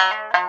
Bye.